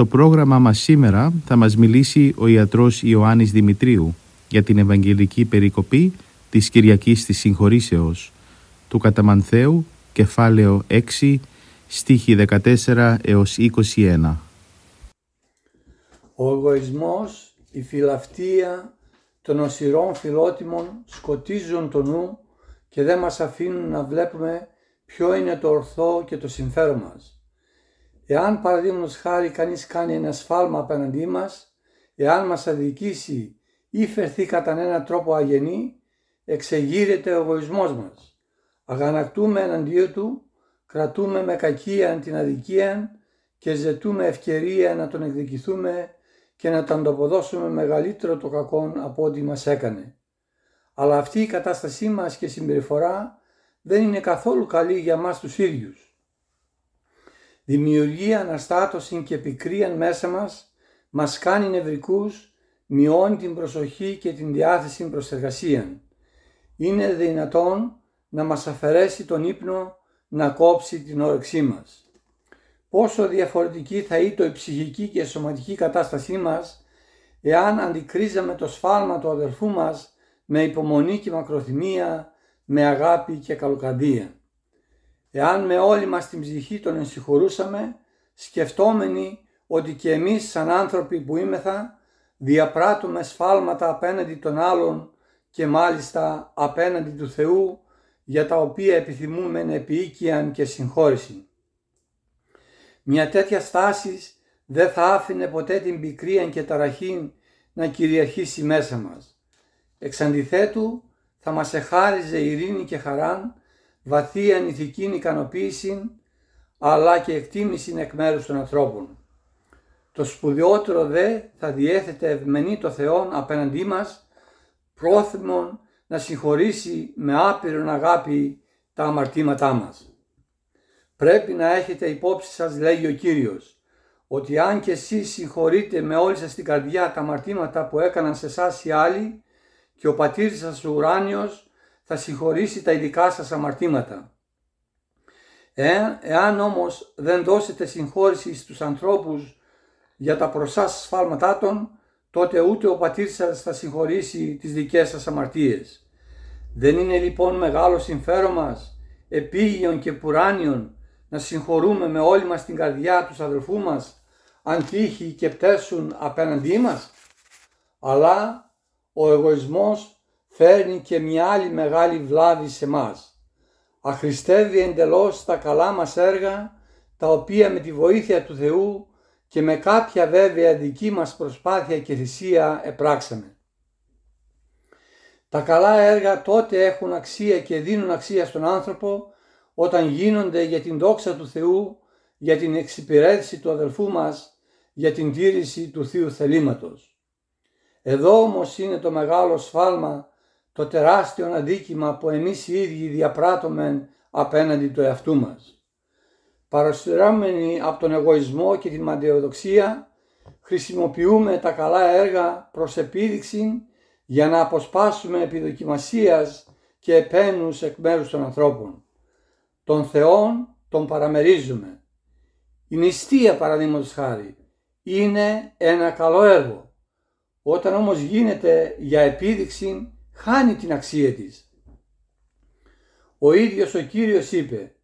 Στο πρόγραμμα μας σήμερα θα μας μιλήσει ο ιατρός Ιωάννης Δημητρίου για την Ευαγγελική Περικοπή της Κυριακής της Συγχωρήσεως του Καταμανθέου, κεφάλαιο 6, στίχη 14 έως 21. Ο εγωισμός, η φιλαυτία των οσυρών φιλότιμων σκοτίζουν το νου και δεν μας αφήνουν να βλέπουμε ποιο είναι το ορθό και το συμφέρον μας. Εάν παραδείγματος χάρη κανείς κάνει ένα σφάλμα απέναντί μας, εάν μας αδικήσει ή φερθεί κατά έναν τρόπο αγενή, εξεγείρεται ο εγωισμός μας. Αγανακτούμε εναντίον του, κρατούμε με κακία την αδικία και ζητούμε ευκαιρία να τον εκδικηθούμε και να τον ανταποδώσουμε μεγαλύτερο το κακό από ό,τι μας έκανε. Αλλά αυτή η κατάστασή μας και συμπεριφορά δεν είναι καθόλου καλή για μας τους ίδιους δημιουργεί αναστάτωση και πικρία μέσα μας, μας κάνει νευρικούς, μειώνει την προσοχή και την διάθεση προς εργασία. Είναι δυνατόν να μας αφαιρέσει τον ύπνο, να κόψει την όρεξή μας. Πόσο διαφορετική θα ήταν η ψυχική και σωματική κατάστασή μας εάν αντικρίζαμε το σφάλμα του αδελφού μας με υπομονή και μακροθυμία, με αγάπη και καλοκαρδία. Εάν με όλη μας την ψυχή τον ενσυχωρούσαμε, σκεφτόμενοι ότι και εμείς σαν άνθρωποι που είμεθα, διαπράττουμε σφάλματα απέναντι των άλλων και μάλιστα απέναντι του Θεού, για τα οποία επιθυμούμε επίοικιαν και συγχώρηση. Μια τέτοια στάση δεν θα άφηνε ποτέ την πικρία και ταραχή να κυριαρχήσει μέσα μας. Εξ αντιθέτου θα μας εχάριζε ειρήνη και χαράν βαθύ ανηθική ικανοποίηση αλλά και εκτίμηση εκ μέρους των ανθρώπων. Το σπουδαιότερο δε θα διέθετε ευμενή το Θεό απέναντί μας, πρόθυμον να συγχωρήσει με άπειρον αγάπη τα αμαρτήματά μας. Πρέπει να έχετε υπόψη σας, λέγει ο Κύριος, ότι αν και εσείς συγχωρείτε με όλη σας την καρδιά τα αμαρτήματα που έκαναν σε εσάς οι άλλοι και ο πατήρ σας ο ουράνιος θα συγχωρήσει τα ειδικά σας αμαρτήματα. Εάν, εάν όμως δεν δώσετε συγχώρηση στους ανθρώπους για τα προσάς σφάλματά των, τότε ούτε ο πατήρ σας θα συγχωρήσει τις δικές σας αμαρτίες. Δεν είναι λοιπόν μεγάλο συμφέρον μας, επίγειον και πουράνιον, να συγχωρούμε με όλη μας την καρδιά τους αδελφού μας, αν τύχει και πτέσουν απέναντί μας. Αλλά ο εγωισμός φέρνει και μια άλλη μεγάλη βλάβη σε μας. Αχρηστεύει εντελώς τα καλά μας έργα, τα οποία με τη βοήθεια του Θεού και με κάποια βέβαια δική μας προσπάθεια και θυσία επράξαμε. Τα καλά έργα τότε έχουν αξία και δίνουν αξία στον άνθρωπο όταν γίνονται για την δόξα του Θεού, για την εξυπηρέτηση του αδελφού μας, για την τήρηση του Θείου θελήματος. Εδώ όμως είναι το μεγάλο σφάλμα το τεράστιο αδίκημα που εμείς οι ίδιοι διαπράττουμε απέναντι του εαυτού μας. Παρασυρώμενοι από τον εγωισμό και την μαντιοδοξία, χρησιμοποιούμε τα καλά έργα προς επίδειξη για να αποσπάσουμε επιδοκιμασίας και επένους εκ μέρους των ανθρώπων. Τον Θεόν τον παραμερίζουμε. Η νηστεία παραδείγματος χάρη είναι ένα καλό έργο. Όταν όμως γίνεται για επίδειξη χάνει την αξία της. Ο ίδιος ο Κύριος είπε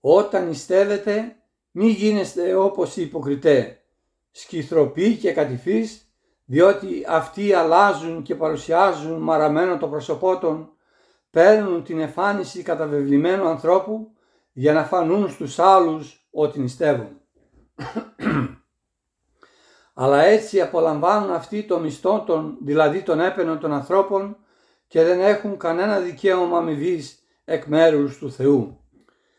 «Όταν νηστεύετε μη γίνεστε όπως οι υποκριτέ, σκυθροποί και κατηφείς, διότι αυτοί αλλάζουν και παρουσιάζουν μαραμένο το πρόσωπό των, παίρνουν την εμφάνιση καταβεβλημένου ανθρώπου για να φανούν στους άλλους ότι νηστεύουν. αλλά έτσι απολαμβάνουν αυτοί το μισθό των, δηλαδή των έπαινων των ανθρώπων και δεν έχουν κανένα δικαίωμα αμοιβή εκ μέρους του Θεού.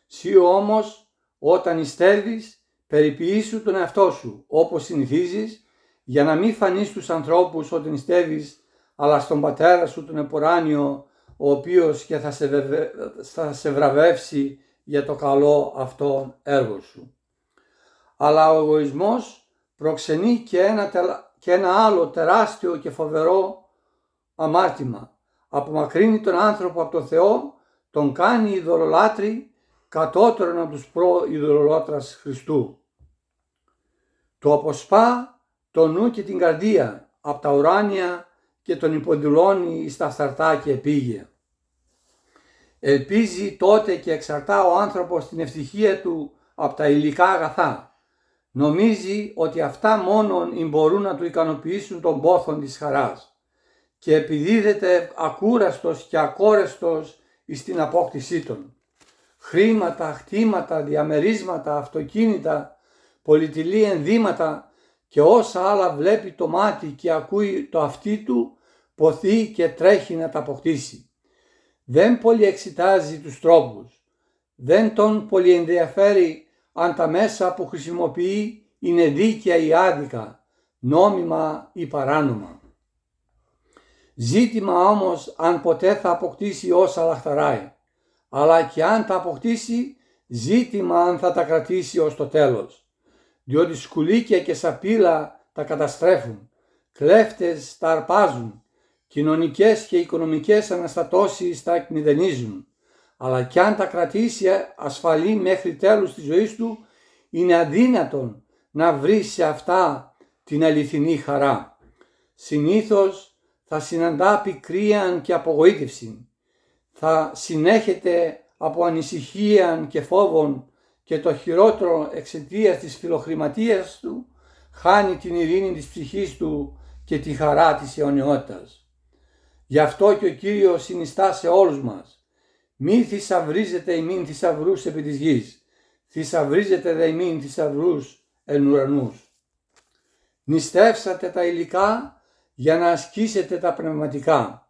Σύ όμως όταν ιστεύεις περιποιήσου τον εαυτό σου όπως συνηθίζεις για να μην φανείς στους ανθρώπους ότι νηστεύεις αλλά στον πατέρα σου τον εποράνιο ο οποίος και θα σε, θα σε βραβεύσει για το καλό αυτό έργο σου. Αλλά ο εγωισμός προξενεί και ένα, και ένα άλλο τεράστιο και φοβερό αμάρτημα. Απομακρύνει τον άνθρωπο από τον Θεό, τον κάνει ειδωλολάτρη κατώτερον από τους προ-ειδωλολάτρας Χριστού. Το αποσπά το νου και την καρδία από τα ουράνια και τον υποδηλώνει στα φθαρτά και επίγεια. Ελπίζει τότε και εξαρτά ο άνθρωπος την ευτυχία του από τα υλικά αγαθά. Νομίζει ότι αυτά μόνον μπορούν να του ικανοποιήσουν τον πόθον της χαράς και επιδίδεται ακούραστος και ακόρεστος στην απόκτησή των. Χρήματα, χτήματα, διαμερίσματα, αυτοκίνητα, πολυτιλή ενδύματα και όσα άλλα βλέπει το μάτι και ακούει το αυτί του, ποθεί και τρέχει να τα αποκτήσει. Δεν πολύ εξητάζει τους τρόπους, δεν τον πολύ ενδιαφέρει αν τα μέσα που χρησιμοποιεί είναι δίκαια ή άδικα, νόμιμα ή παράνομα. Ζήτημα όμως αν ποτέ θα αποκτήσει όσα λαχταράει, αλλά και αν τα αποκτήσει ζήτημα αν θα τα κρατήσει ως το τέλος. Διότι σκουλίκια και σαπίλα τα καταστρέφουν, κλέφτες τα αρπάζουν, κοινωνικές και οικονομικές αναστατώσεις τα εκμηδενίζουν, αλλά κι αν τα κρατήσει ασφαλή μέχρι τέλους της ζωής του, είναι αδύνατον να βρει σε αυτά την αληθινή χαρά. Συνήθως θα συναντά πικρίαν και απογοήτευση, θα συνέχεται από ανησυχία και φόβων και το χειρότερο εξαιτίας της φιλοχρηματίας του χάνει την ειρήνη της ψυχής του και τη χαρά της αιωνιότητας. Γι' αυτό και ο Κύριος συνιστά σε όλους μας. Μη θησαυρίζετε ημίν θησαυρούς επί της γης, θησαυρίζετε δε ημίν θησαυρούς εν ουρανούς. Νηστεύσατε τα υλικά για να ασκήσετε τα πνευματικά.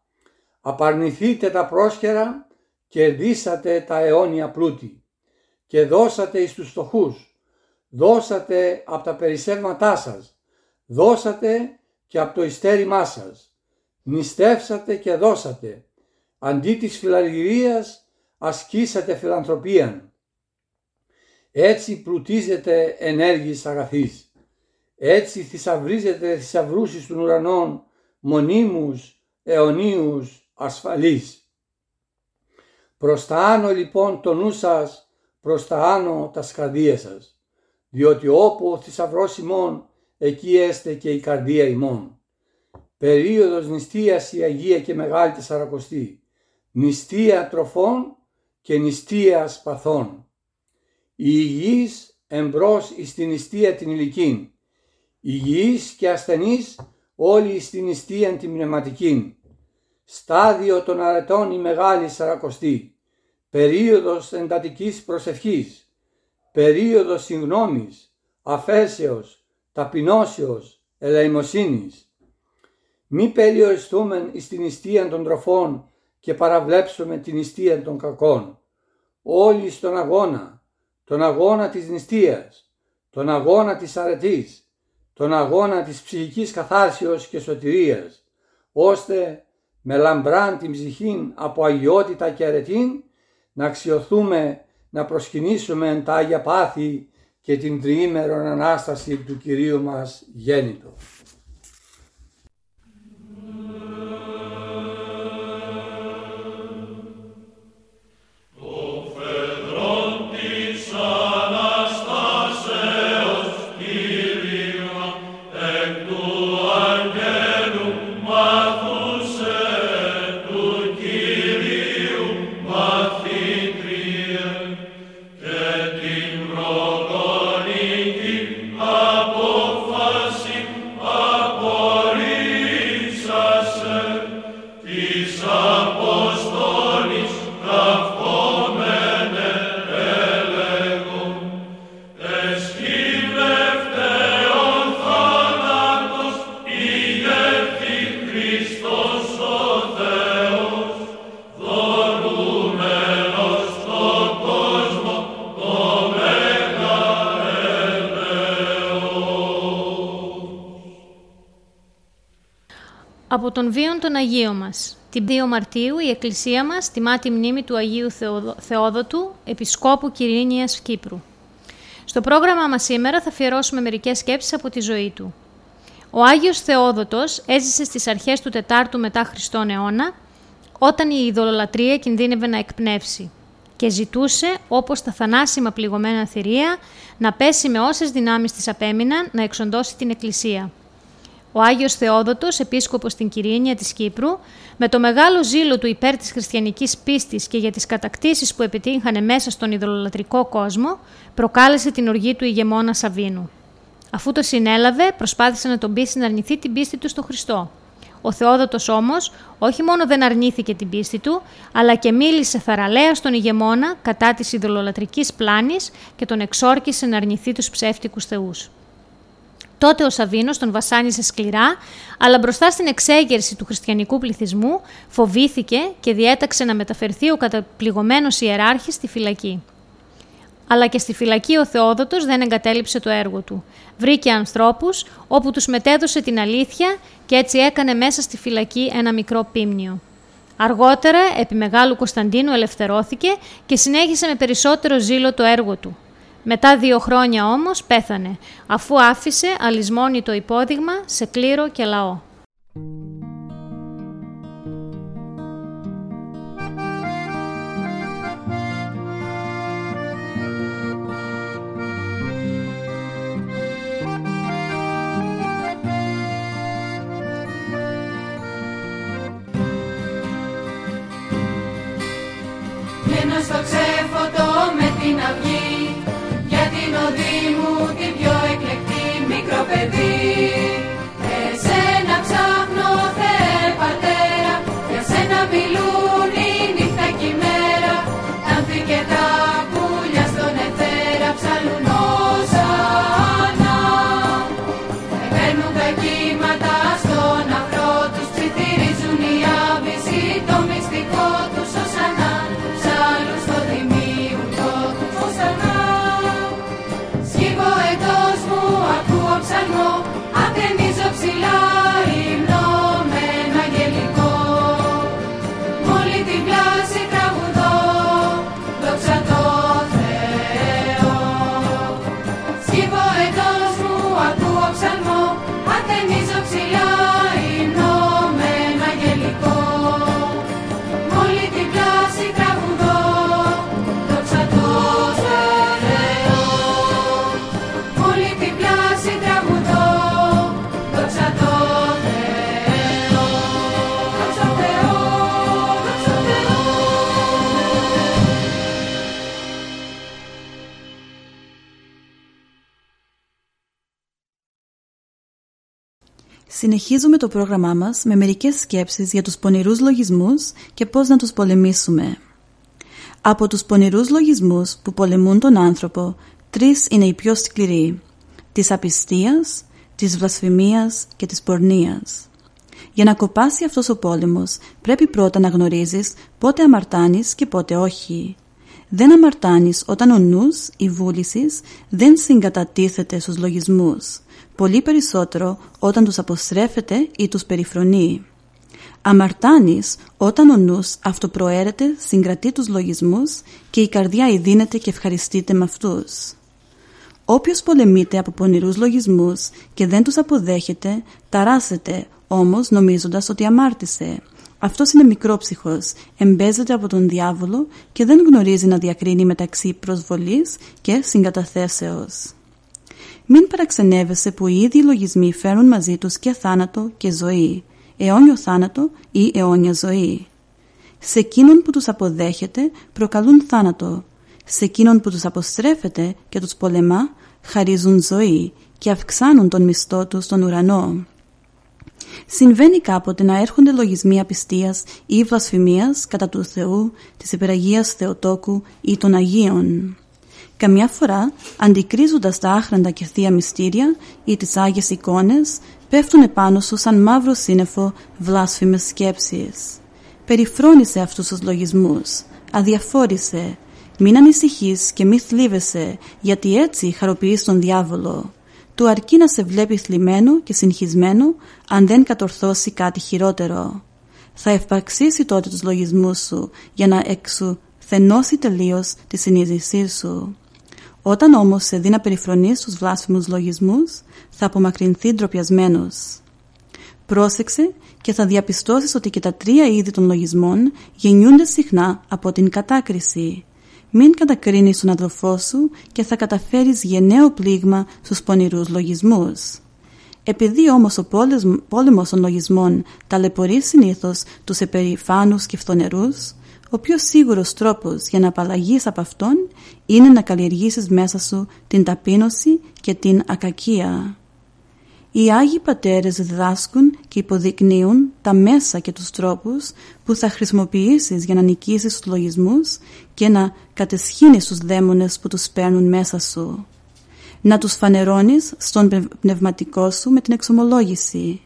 Απαρνηθείτε τα πρόσχερα και δίσατε τα αιώνια πλούτη. Και δώσατε εις τους φτωχούς, δώσατε από τα περισσεύματά σας, δώσατε και από το ιστέρημά σας, νηστεύσατε και δώσατε, αντί της φιλαργυρίας ασκήσατε φιλανθρωπίαν. Έτσι πλουτίζετε ενέργειες αγαθής, έτσι θησαυρίζετε θησαυρούσεις των ουρανών, μονίμους, αιωνίους, ασφαλείς. Προς τα άνω λοιπόν το νου σας προς τα άνω τα σκαρδία σας, διότι όπου ο θησαυρός ημών, εκεί έστε και η καρδία ημών. Περίοδος νηστείας η Αγία και Μεγάλη Τεσσαρακοστή, νηστεία τροφών και νηστεία παθών. Η υγιής εμπρός εις την νηστεία την ηλικήν, υγιής και ασθενής όλοι στην νηστεία την πνευματική. Στάδιο των αρετών η Μεγάλη Σαρακοστή περίοδος εντατικής προσευχής, περίοδος συγνώμης, αφέσεως, ταπεινώσεως, ελεημοσύνης. Μη περιοριστούμε στην νηστεία των τροφών και παραβλέψουμε την νηστεία των κακών. Όλοι στον αγώνα, τον αγώνα της νηστείας, τον αγώνα της αρετής, τον αγώνα της ψυχικής καθάρσεως και σωτηρίας, ώστε με λαμπράν την ψυχήν από αγιότητα και αρετήν να αξιοθούμε να προσκυνήσουμε τα Άγια Πάθη και την τριήμερον Ανάσταση του Κυρίου μας γέννητο. Την 2 Μαρτίου η Εκκλησία μας τιμά τη μνήμη του Αγίου Θεόδοτου, Επισκόπου Κυρίνιας Κύπρου. Στο πρόγραμμα μας σήμερα θα αφιερώσουμε μερικές σκέψεις από τη ζωή του. Ο Άγιος Θεόδοτος έζησε στις αρχές του 4ου μετά Χριστόν αιώνα, όταν η ειδωλολατρία κινδύνευε να εκπνεύσει και ζητούσε, όπως τα θανάσιμα πληγωμένα θηρία, να πέσει με όσες δυνάμεις της απέμειναν να εξοντώσει την Εκκλησία. Ο Άγιος Θεόδοτος, επίσκοπος στην Κυρίνια της Κύπρου, με το μεγάλο ζήλο του υπέρ της χριστιανικής πίστης και για τις κατακτήσεις που επιτύχανε μέσα στον ιδωλολατρικό κόσμο, προκάλεσε την οργή του ηγεμόνα Σαβίνου. Αφού το συνέλαβε, προσπάθησε να τον πείσει να αρνηθεί την πίστη του στο Χριστό. Ο Θεόδοτος όμως όχι μόνο δεν αρνήθηκε την πίστη του, αλλά και μίλησε θαραλέα στον ηγεμόνα κατά της ειδωλολατρικής πλάνης και τον εξόρκησε να αρνηθεί τους ψεύτικους θεούς. Τότε ο Σαβίνο τον βασάνιζε σκληρά, αλλά μπροστά στην εξέγερση του χριστιανικού πληθυσμού φοβήθηκε και διέταξε να μεταφερθεί ο καταπληγωμένος ιεράρχης στη φυλακή. Αλλά και στη φυλακή ο Θεόδοτος δεν εγκατέλειψε το έργο του. Βρήκε ανθρώπους όπου τους μετέδωσε την αλήθεια και έτσι έκανε μέσα στη φυλακή ένα μικρό πίμνιο. Αργότερα, επί Μεγάλου Κωνσταντίνου ελευθερώθηκε και συνέχισε με περισσότερο ζήλο το έργο του. Μετά δύο χρόνια όμως πέθανε, αφού άφησε αλυσμόνητο υπόδειγμα σε κλήρο και λαό. Συνεχίζουμε το πρόγραμμά μας με μερικές σκέψεις για τους πονηρούς λογισμούς και πώς να τους πολεμήσουμε. Από τους πονηρούς λογισμούς που πολεμούν τον άνθρωπο, τρεις είναι οι πιο σκληροί. Της απιστίας, της βλασφημίας και της πορνείας. Για να κοπάσει αυτός ο πόλεμος πρέπει πρώτα να γνωρίζεις πότε αμαρτάνεις και πότε όχι. Δεν αμαρτάνεις όταν ο νους, η βούλησης, δεν συγκατατίθεται στους λογισμούς. Πολύ περισσότερο όταν τους αποστρέφεται ή τους περιφρονεί. Αμαρτάνεις όταν ο νους αυτοπροαίρεται, συγκρατεί τους λογισμούς και η καρδιά ειδύνεται και ευχαριστείται με αυτούς. Όποιος πολεμείται από πονηρούς λογισμούς και δεν τους αποδέχεται, ταράσσεται όμως νομίζοντας ότι αμάρτησε. Αυτός είναι μικρόψυχος, εμπέζεται από τον διάβολο και δεν γνωρίζει να διακρίνει μεταξύ προσβολής και συγκαταθέσεως. Μην παραξενεύεσαι που οι ίδιοι λογισμοί φέρουν μαζί τους και θάνατο και ζωή, αιώνιο θάνατο ή αιώνια ζωή. Σε εκείνον που τους αποδέχεται προκαλούν θάνατο, σε εκείνον που τους αποστρέφεται και τους πολεμά χαρίζουν ζωή και αυξάνουν τον μισθό τους στον ουρανό. Συμβαίνει κάποτε να έρχονται λογισμοί απιστίας ή βλασφημίας κατά του Θεού, της υπεραγίας Θεοτόκου ή των Αγίων. Καμιά φορά, αντικρίζοντας τα άχραντα και θεία μυστήρια ή τις Άγιες εικόνες, πέφτουν επάνω σου σαν μαύρο σύννεφο βλάσφημες σκέψεις. Περιφρόνησε αυτούς τους λογισμούς, αδιαφόρησε, μην ανησυχείς και μη θλίβεσαι, γιατί έτσι χαροποιείς τον διάβολο. του αρκεί να σε βλέπει θλιμμένο και συγχυσμένο αν δεν κατορθώσει κάτι χειρότερο. Θα ευπαξίσει τότε τους λογισμούς σου για να εξουθενώσει τελείως τη συνείδησή σου. Όταν όμως σε δει να περιφρονείς τους βλάσφημους λογισμούς, θα απομακρυνθεί ντροπιασμένος. Πρόσεξε και θα διαπιστώσεις ότι και τα τρία είδη των λογισμών γεννιούνται συχνά από την κατάκριση. Μην κατακρίνεις τον αδελφό σου και θα καταφέρεις γενναίο πλήγμα στους πονηρούς λογισμούς. Επειδή όμως ο πόλεμος των λογισμών ταλαιπωρεί συνήθως τους επερηφάνους και φθονερούς, ο πιο σίγουρος τρόπος για να απαλλαγείς από αυτόν είναι να καλλιεργήσεις μέσα σου την ταπείνωση και την ακακία. Οι Άγιοι Πατέρες διδάσκουν και υποδεικνύουν τα μέσα και τους τρόπους που θα χρησιμοποιήσεις για να νικήσεις τους λογισμούς και να κατεσχύνεις τους δαίμονες που τους παίρνουν μέσα σου. Να τους φανερώνεις στον πνευματικό σου με την εξομολόγηση.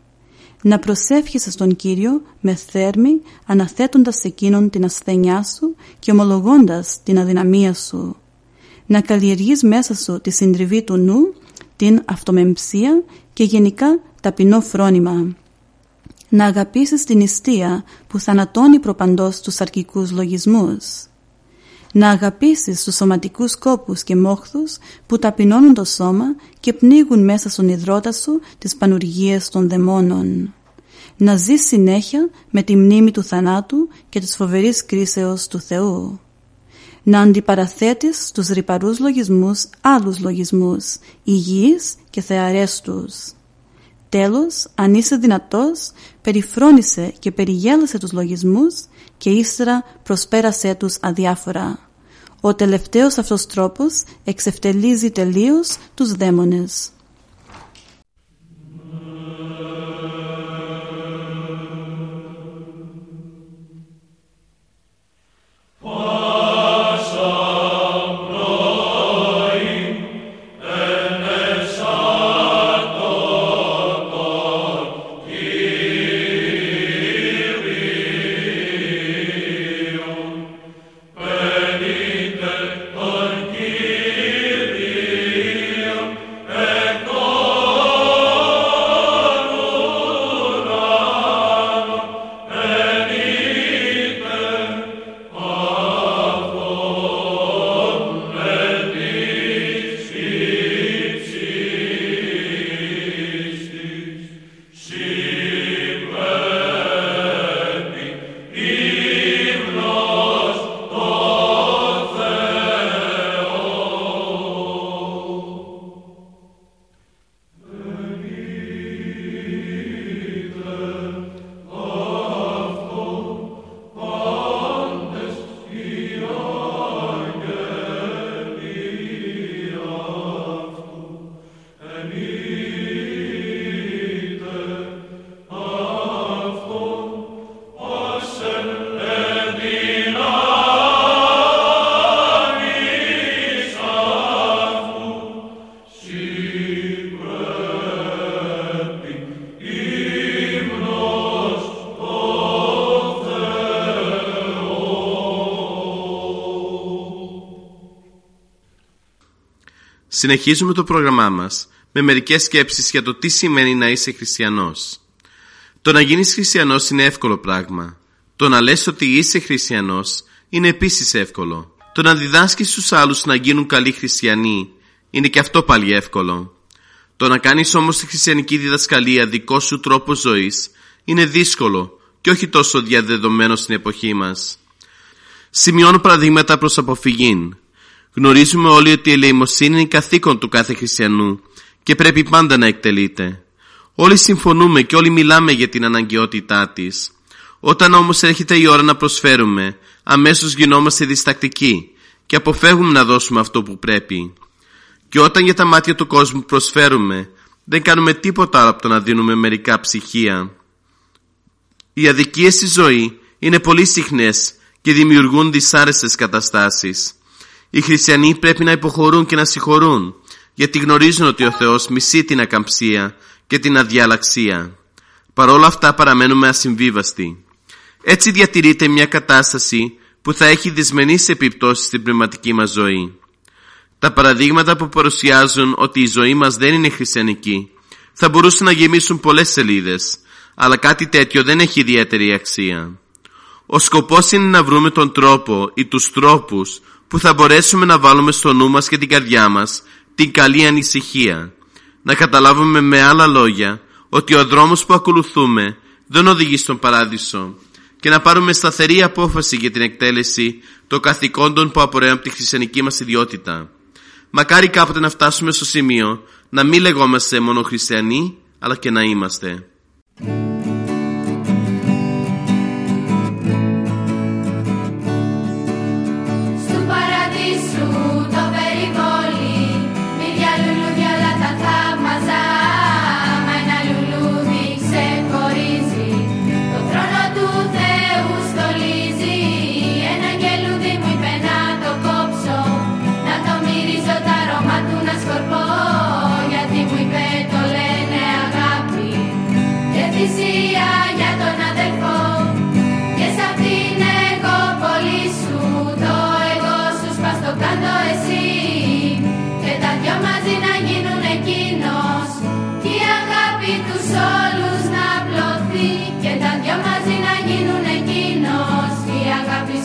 Να προσεύχεσαι στον Κύριο με θέρμη αναθέτοντας σε εκείνον την ασθένειά σου και ομολογώντας την αδυναμία σου. Να καλλιεργείς μέσα σου τη συντριβή του νου, την αυτομεμψία και γενικά ταπεινό φρόνημα. Να αγαπήσεις την ιστία που θανατώνει προπαντός τους αρκικούς λογισμούς. Να αγαπήσεις τους σωματικούς κόπους και μόχθους που ταπεινώνουν το σώμα και πνίγουν μέσα στον υδρότα σου τις πανουργίες των δαιμόνων. Να ζεις συνέχεια με τη μνήμη του θανάτου και της φοβερής κρίσεως του Θεού να αντιπαραθέτεις στους ρηπαρούς λογισμούς άλλους λογισμούς, υγιείς και θεαρέστους. Τέλος, αν είσαι δυνατός, περιφρόνησε και περιγέλασε τους λογισμούς και ύστερα προσπέρασε τους αδιάφορα. Ο τελευταίος αυτός τρόπος εξευτελίζει τελείως τους δαίμονες. Συνεχίζουμε το πρόγραμμά μας με μερικές σκέψεις για το τι σημαίνει να είσαι χριστιανός. Το να γίνεις χριστιανός είναι εύκολο πράγμα. Το να λες ότι είσαι χριστιανός είναι επίσης εύκολο. Το να διδάσκεις στους άλλους να γίνουν καλοί χριστιανοί είναι και αυτό πάλι εύκολο. Το να κάνεις όμως τη χριστιανική διδασκαλία δικό σου τρόπο ζωής είναι δύσκολο και όχι τόσο διαδεδομένο στην εποχή μας. Σημειώνω παραδείγματα προς αποφυγήν. Γνωρίζουμε όλοι ότι η ελεημοσύνη είναι καθήκον του κάθε χριστιανού και πρέπει πάντα να εκτελείται. Όλοι συμφωνούμε και όλοι μιλάμε για την αναγκαιότητά της. Όταν όμως έρχεται η ώρα να προσφέρουμε, αμέσως γινόμαστε διστακτικοί και αποφεύγουμε να δώσουμε αυτό που πρέπει. Και όταν για τα μάτια του κόσμου προσφέρουμε, δεν κάνουμε τίποτα άλλο από το να δίνουμε μερικά ψυχία. Οι αδικίες στη ζωή είναι πολύ συχνές και δημιουργούν δυσάρεστες καταστάσεις. Οι χριστιανοί πρέπει να υποχωρούν και να συγχωρούν, γιατί γνωρίζουν ότι ο Θεός μισεί την ακαμψία και την αδιαλαξία. Παρόλα αυτά παραμένουμε ασυμβίβαστοι. Έτσι διατηρείται μια κατάσταση που θα έχει δυσμενείς επιπτώσεις στην πνευματική μας ζωή. Τα παραδείγματα που παρουσιάζουν ότι η ζωή μας δεν είναι χριστιανική θα μπορούσαν να γεμίσουν πολλές σελίδες, αλλά κάτι τέτοιο δεν έχει ιδιαίτερη αξία. Ο σκοπός είναι να βρούμε τον τρόπο ή τους τρόπους που θα μπορέσουμε να βάλουμε στο νου μας και την καρδιά μας την καλή ανησυχία. Να καταλάβουμε με άλλα λόγια ότι ο δρόμος που ακολουθούμε δεν οδηγεί στον παράδεισο και να πάρουμε σταθερή απόφαση για την εκτέλεση των καθηκόντων που απορρέουν από τη χριστιανική μας ιδιότητα. Μακάρι κάποτε να φτάσουμε στο σημείο να μην λεγόμαστε μόνο χριστιανοί, αλλά και να είμαστε.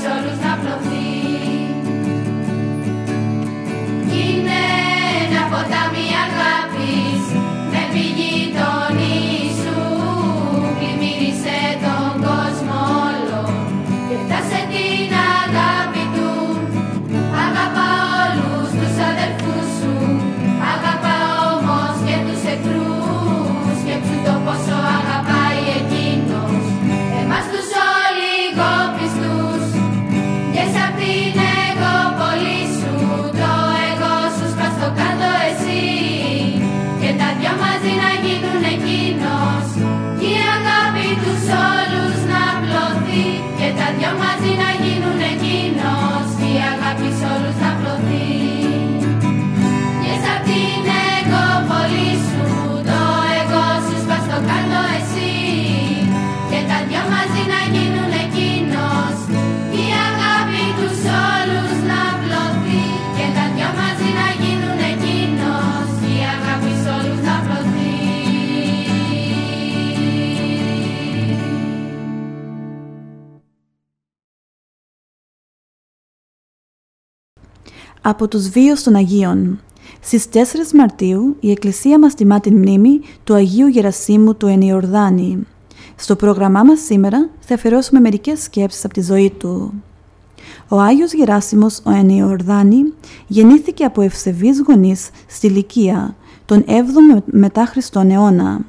Solo από τους βίους των Αγίων. Στις 4 Μαρτίου η Εκκλησία μας τιμά την μνήμη του Αγίου Γερασίμου του Ενιορδάνη. Στο πρόγραμμά μας σήμερα θα αφιερώσουμε μερικές σκέψεις από τη ζωή του. Ο Άγιος Γεράσιμος ο Ενιορδάνη γεννήθηκε από ευσεβείς γονείς στη Λυκία τον 7ο μετά Χριστόν αιώνα.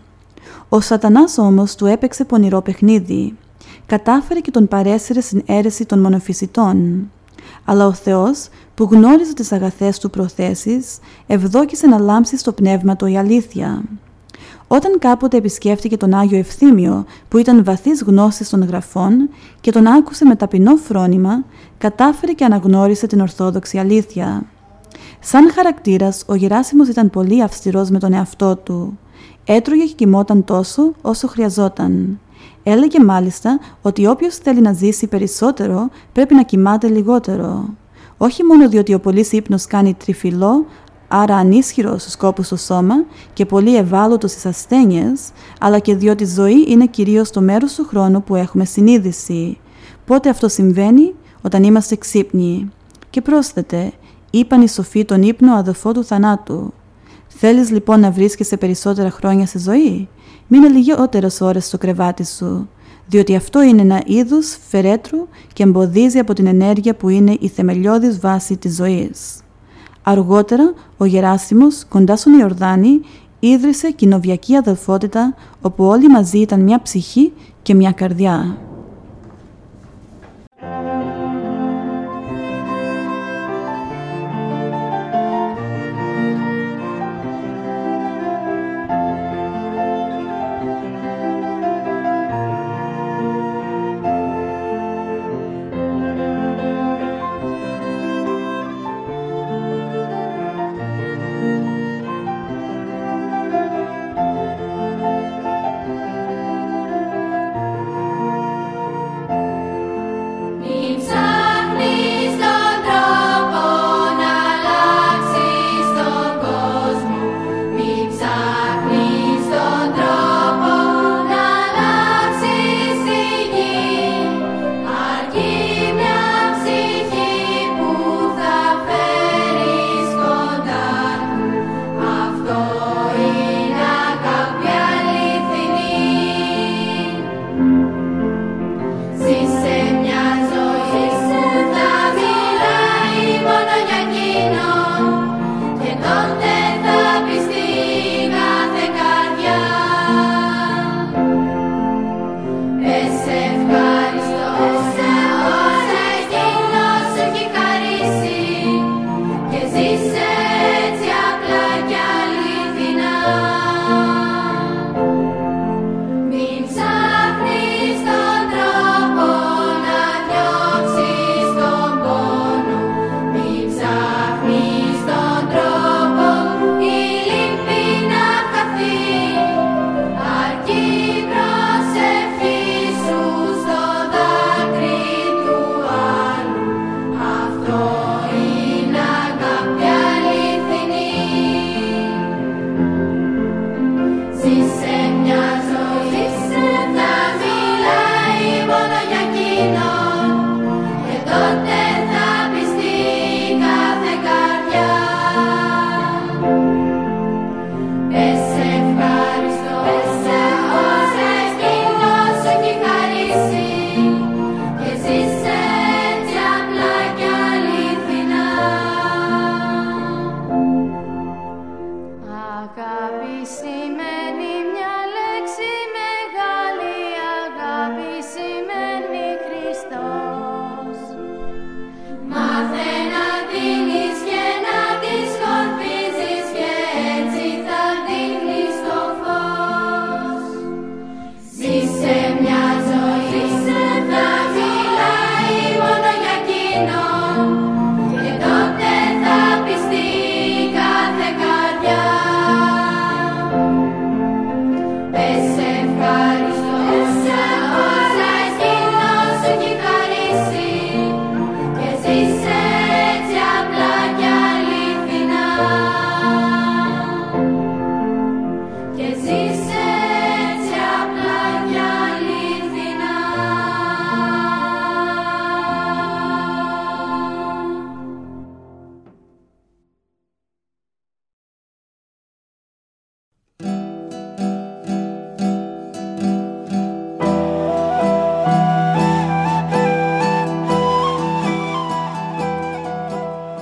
Ο σατανάς όμως του έπαιξε πονηρό παιχνίδι. Κατάφερε και τον παρέσυρε στην αίρεση των μονοφυσιτών. Αλλά ο Θεός που γνώριζε τις αγαθές του προθέσεις, ευδόκησε να λάμψει στο πνεύμα του η αλήθεια. Όταν κάποτε επισκέφτηκε τον Άγιο Ευθύμιο, που ήταν βαθύς γνώσης των γραφών και τον άκουσε με ταπεινό φρόνημα, κατάφερε και αναγνώρισε την Ορθόδοξη αλήθεια. Σαν χαρακτήρας, ο Γεράσιμος ήταν πολύ αυστηρός με τον εαυτό του. Έτρωγε και κοιμόταν τόσο όσο χρειαζόταν. Έλεγε μάλιστα ότι όποιος θέλει να ζήσει περισσότερο πρέπει να κοιμάται λιγότερο όχι μόνο διότι ο πολύς ύπνος κάνει τριφυλό, άρα ανίσχυρο στους σκόπους στο σώμα και πολύ ευάλωτο στις ασθένειες, αλλά και διότι η ζωή είναι κυρίως το μέρος του χρόνου που έχουμε συνείδηση. Πότε αυτό συμβαίνει, όταν είμαστε ξύπνοι. Και πρόσθετε, είπαν οι σοφοί τον ύπνο αδελφό του θανάτου. Θέλεις λοιπόν να βρίσκεσαι περισσότερα χρόνια στη ζωή, μείνε λιγότερες ώρες στο κρεβάτι σου διότι αυτό είναι ένα είδους φερέτρου και εμποδίζει από την ενέργεια που είναι η θεμελιώδης βάση της ζωής. Αργότερα, ο Γεράσιμος, κοντά στον Ιορδάνη, ίδρυσε κοινοβιακή αδελφότητα όπου όλοι μαζί ήταν μια ψυχή και μια καρδιά.